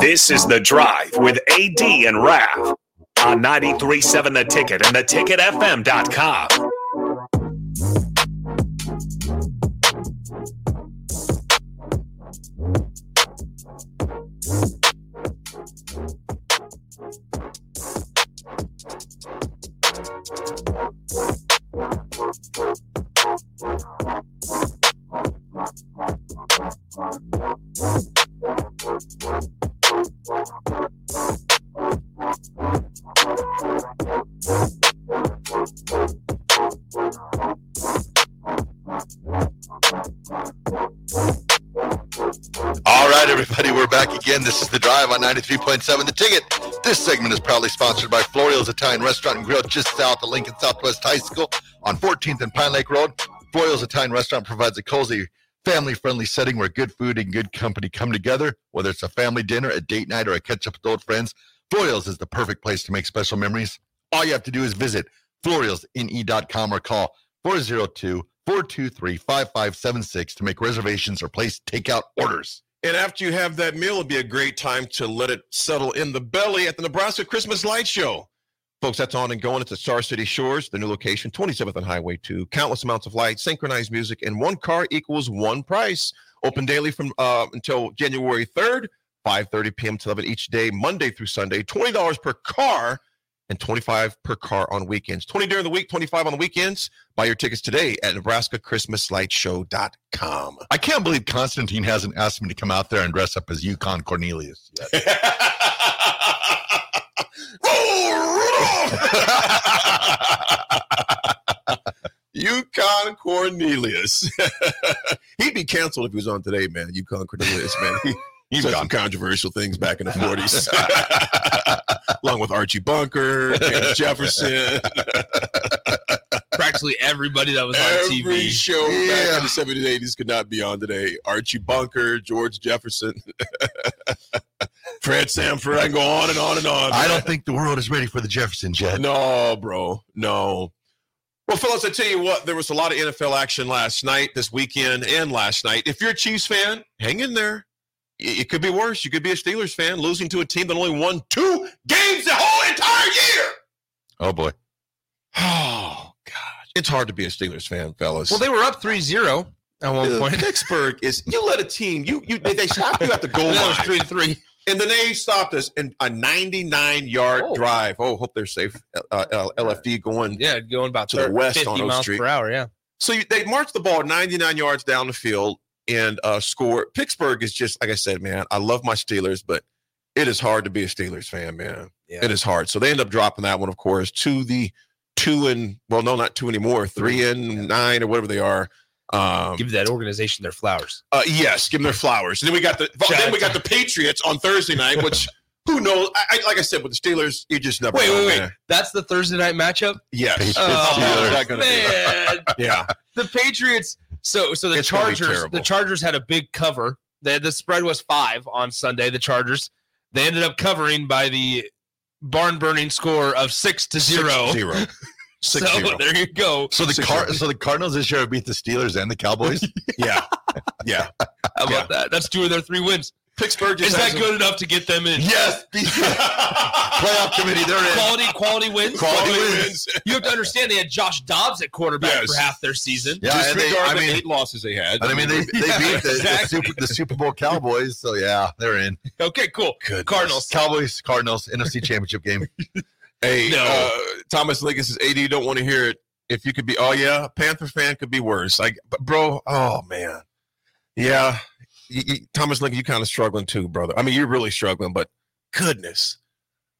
This is The Drive with AD and Rav on 93.7 The Ticket and theticketfm.com. All right, everybody, we're back again. This is the drive on 93.7 The Ticket. This segment is proudly sponsored by Florial's Italian Restaurant and Grill just south of Lincoln Southwest High School on 14th and Pine Lake Road. Florial's Italian Restaurant provides a cozy, family friendly setting where good food and good company come together. Whether it's a family dinner, a date night, or a catch up with old friends, Florial's is the perfect place to make special memories. All you have to do is visit florialsne.com or call 402 423 5576 to make reservations or place takeout orders. And after you have that meal, it'd be a great time to let it settle in the belly at the Nebraska Christmas Light Show. Folks, that's on and going. It's at Star City Shores, the new location, 27th and Highway 2. Countless amounts of lights, synchronized music, and one car equals one price. Open daily from uh, until January 3rd, 5.30 p.m. to 11 each day, Monday through Sunday. $20 per car and 25 per car on weekends. 20 during the week, 25 on the weekends. Buy your tickets today at nebraskachristmaslightshow.com. I can't believe Constantine hasn't asked me to come out there and dress up as Yukon Cornelius yet. Yukon Cornelius. He'd be canceled if he was on today, man. Yukon Cornelius, man. He's said some controversial things back in the 40s, along with Archie Bunker, James Jefferson, Practically everybody that was on every TV. show back in the 70s, 80s could not be on today. Archie Bunker, George Jefferson, Fred Sanford. I can go on and on and on. I don't think the world is ready for the Jeffersons yet. No, bro. No. Well, fellas, I tell you what, there was a lot of NFL action last night, this weekend, and last night. If you're a Chiefs fan, hang in there. It it could be worse. You could be a Steelers fan losing to a team that only won two games the whole entire year. Oh boy. Oh, gosh. It's hard to be a Steelers fan, fellas. Well, they were up 3-0 at one Uh, point. Pittsburgh is you let a team you you they, they stop you at the goal And that was line 3 to 3. and then they stopped us in a 99 yard Oh. drive. Oh, hope they're safe. Uh, uh, LFD going Yeah, going about To the west 50 on Oak miles Street. per hour, yeah. So you, they marched the ball 99 yards down the field and uh, score. Pittsburgh is just like I said, man. I love my Steelers, but it is hard to be a Steelers fan, man. Yeah. It is hard. So they end up dropping that one, of course, to the two and well, no, not two anymore, three and nine or whatever they are. Um, Give that organization their flowers. uh, yes, give them their flowers. And then we got the Shout then we got the Patriots on Thursday night, which who knows? I, I, like I said, with the Steelers, you just never Wait, know, wait, wait. That's the Thursday night matchup? Yes. Oh, man. Yeah. the Patriots. So, so the It's Chargers. The Chargers had a big cover. The the spread was five on Sunday. The Chargers. They ended up covering by the barn burning score of six to zero. Six zero. Six so zero. there you go. So the Six car, so the Cardinals this year have beat the Steelers and the Cowboys. Yeah. Yeah. How about Yeah. that? That's two of their three wins. Pittsburgh just Is that has a- good enough to get them in? Yes, playoff committee. They're in. Quality, quality wins. Quality Quality wins. You have to understand they had Josh Dobbs at quarterback Yes. for half their season. Yeah, and they, I mean, eight losses they had. I mean, they, they Yeah, beat the, the. Super, the Super Bowl Cowboys, so yeah, they're in. Okay, cool. Goodness. Cardinals. Cowboys, Cardinals, NFC Championship game. Hey, No. uh, Thomas Lincoln says, AD, you don't want to hear it. If you could be, oh, yeah, Panther fan could be worse. Like, but bro, oh, man. Yeah. You, you- Thomas Lincoln, you kind of struggling too, brother. I mean, you're really struggling, but goodness.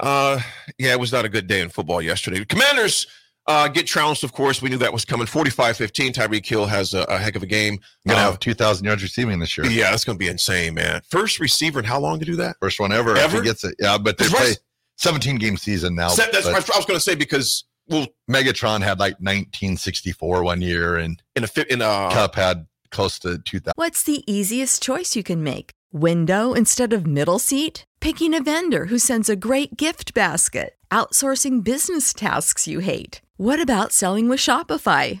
Uh, yeah, it was not a good day in football yesterday. Commanders uh, get trounced, of course. We knew that was coming. 45 15. Tyreek Hill has a, a heck of a game. Gonna Uh, have 2,000 yards receiving this year. yeah, that's going to be insane, man. First receiver, and how long to do that? First one ever. Ever? Gets it. Yeah, but they play 17 game season now. That's but what I was going to say because, well, Megatron had like 1964 one year, and in a, in a, Kupp had close to 2,000. What's the easiest choice you can make? Window instead of middle seat? Picking a vendor who sends a great gift basket? Outsourcing business tasks you hate? What about selling with Shopify?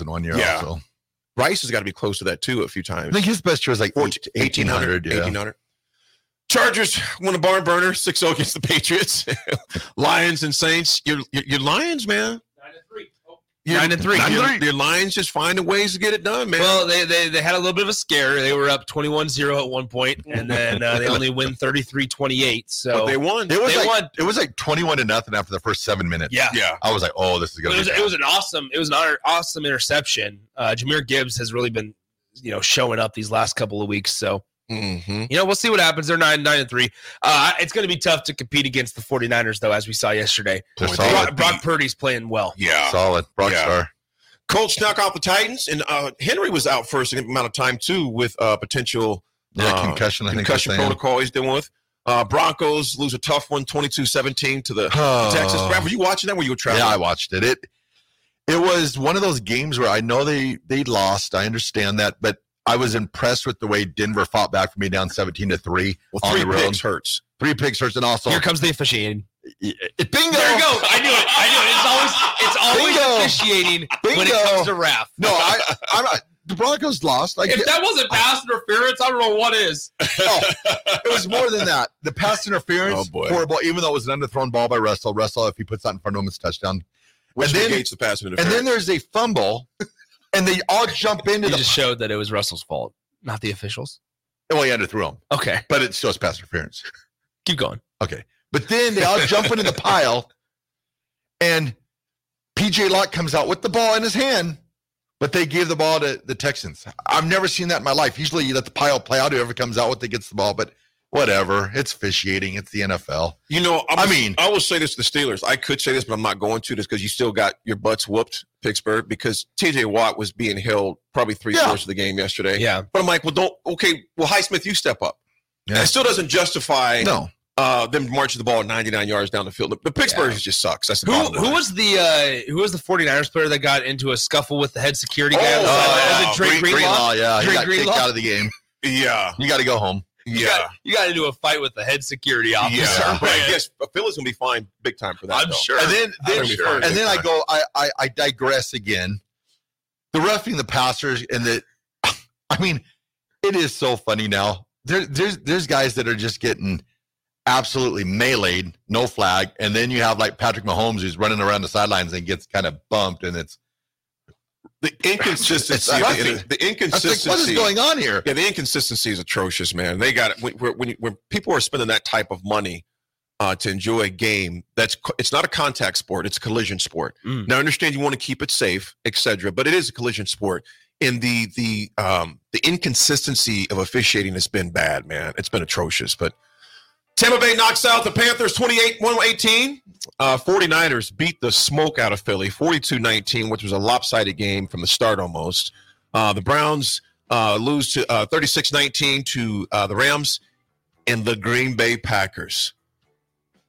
1,001 year Yeah. also. Rice has got to be close to that too a few times. I think his best year was like 14 1800. Yeah. 1800. Chargers won a barn burner 6 0 against the Patriots. Lions and Saints. Your, your, your Lions, man. Your- Nine and three. Your, Nine and three. your Lions just finding ways to get it done, man. Well, they, they they had a little bit of a scare. They were up 21-0 at one point, and then uh, they only win 33-28. So but they won. It was They like won. it was like 21 to nothing after the first seven minutes. yeah. yeah. I was like, oh, this is It gonna was, be. it was an awesome it was an awesome interception. Uh, Jahmyr Gibbs has really been you know showing up these last couple of weeks. So Mm-hmm. you know we'll see what happens. They're nine nine and three. Uh, it's going to be tough to compete against the 49ers though, as we saw yesterday. They're Boy, solid. Brock, Brock Purdy's playing well. Yeah. solid. Rock Yeah. star. Colts knock out the Titans, and uh, Henry was out for a significant amount of time too with uh, potential Yeah, uh, concussion. I think concussion they're protocol he's dealing with. Uh, Broncos lose a tough one, 22-17 to the Oh. Texas. Brad, were you watching that? Were you traveling? Yeah, I watched it. It it was one of those games where I know they they lost. I understand that, but I was impressed with the way Denver fought back from me down 17 to 3 Well, on three the road. picks hurts. Three picks hurts and also Here comes the officiating. bingo. There you go. I knew it. I knew it. It's always it's always Bingo. officiating when it comes to ref. No, I I'm not, the Broncos lost. Like If that wasn't pass interference, I don't know what is. no, it was more than that. The pass interference, Oh, boy. horrible. Even though it was an underthrown ball by Russell, Russell, if he puts that in front of him, it's a touchdown. Which And then- negates the passing And then there's a fumble, and they all jump into You the. just showed that it was Russell's fault, not the officials. well, he underthrew him, Okay, but it still has pass interference. keep going. Okay. But then they all jump into the pile, and PJ Locke comes out with the ball in his hand, but they gave the ball to the Texans. I've never seen that in my life. Usually you let the pile play out, whoever comes out with it gets the ball, but whatever. It's officiating. It's the NFL. You know, I'm, I mean- I will say this to the Steelers. I could say this, but I'm not going to this because you still got your butts whooped, Pittsburgh, because TJ Watt was being held probably three Yeah. fourths of the game yesterday. Yeah. But I'm like, well, don't, okay, well, Highsmith, you step up. Yeah. It still doesn't justify No, uh, them marching the ball 99 yards down the field. The, the Pittsburgh Yeah. just sucks. That's the Who who was the uh, who was the 49ers player that got into a scuffle with the head security guy? Oh, on the. Was it Drake Green- Greenlaw? Greenlaw, yeah, he Drake got kicked out of the game. Yeah. You got to go home. You Yeah. got, you got into a fight with the head security officer. Yeah. But I guess Philly's going to be fine big time for that. I'm though. sure. And then, then sure. and then I go, I, I, I digress again. The roughing the passers and the, I mean, it is so funny now. There, there's, there's guys that are just getting absolutely meleeed, no flag, and then you have like Patrick Mahomes who's running around the sidelines and gets kind of bumped, and it's, The inconsistency. The, the I was like, inconsistency. what is going on here? Yeah, the inconsistency is atrocious, man. They got it when, when, you- when people are spending that type of money uh, to enjoy a game. That's it's not a contact sport; it's a collision sport. Mm. Now, I understand you want to keep it safe, etc., but it is a collision sport. And the the um, the inconsistency of officiating has been bad, man. It's been atrocious. But Tampa Bay knocks out the Panthers 28 118. Uh, 49ers beat the smoke out of Philly 42 19, which was a lopsided game from the start almost. Uh, the Browns uh, lose to 36 19 to uh, the Rams and the Green Bay Packers.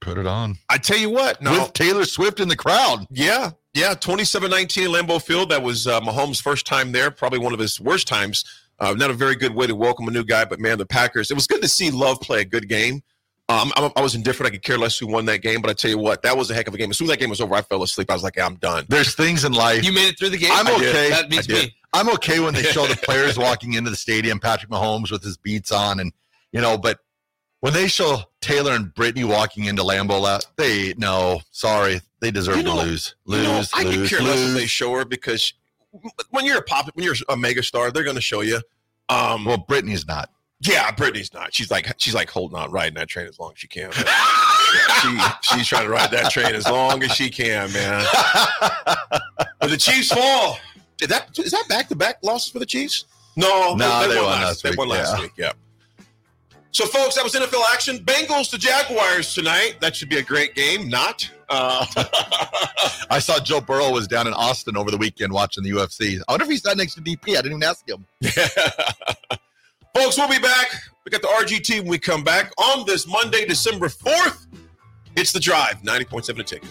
Put it on I tell you what, now, with Taylor Swift in the crowd. yeah, yeah, 27 19 Lambeau Field. That was uh, Mahomes' first time there, probably one of his worst times. Uh, not a very good way to welcome a new guy, but man, the Packers, it was good to see Love play a good game. Um, I'm, I was indifferent. I could care less who won that game, but I tell you what, that was a heck of a game. As soon as that game was over, I fell asleep. I was like, yeah, I'm done. There's things in life. You made it through the game. I'm I did. okay. That beats I did. me. I'm okay when they show the players walking into the stadium, Patrick Mahomes with his beats on, and you know, but when they show Taylor and Brittany walking into Lambeau, La- they no, sorry, they deserve You know- to lose, You lose, I could lose, care less if they show her because when you're a pop, when you're a mega star, they're going to show you. Um, Well, Brittany's not. Yeah, Brittany's not. She's like, she's like holding on, riding that train as long as she can. she, she's trying to ride that train as long as she can, man. But the Chiefs fall. Is that is that back to back losses for the Chiefs? No, No, they won won last They week, won last yeah. week. Yeah. So, folks, that was NFL action. Bengals to Jaguars tonight. That should be a great game. Not. Uh, I saw Joe Burrow was down in Austin over the weekend watching the UFC. I wonder if he sat next to DP. I didn't even ask him. folks, we'll be back. We got the RGT when we come back on this Monday, December fourth. It's the drive. Ninety point seven a ticket.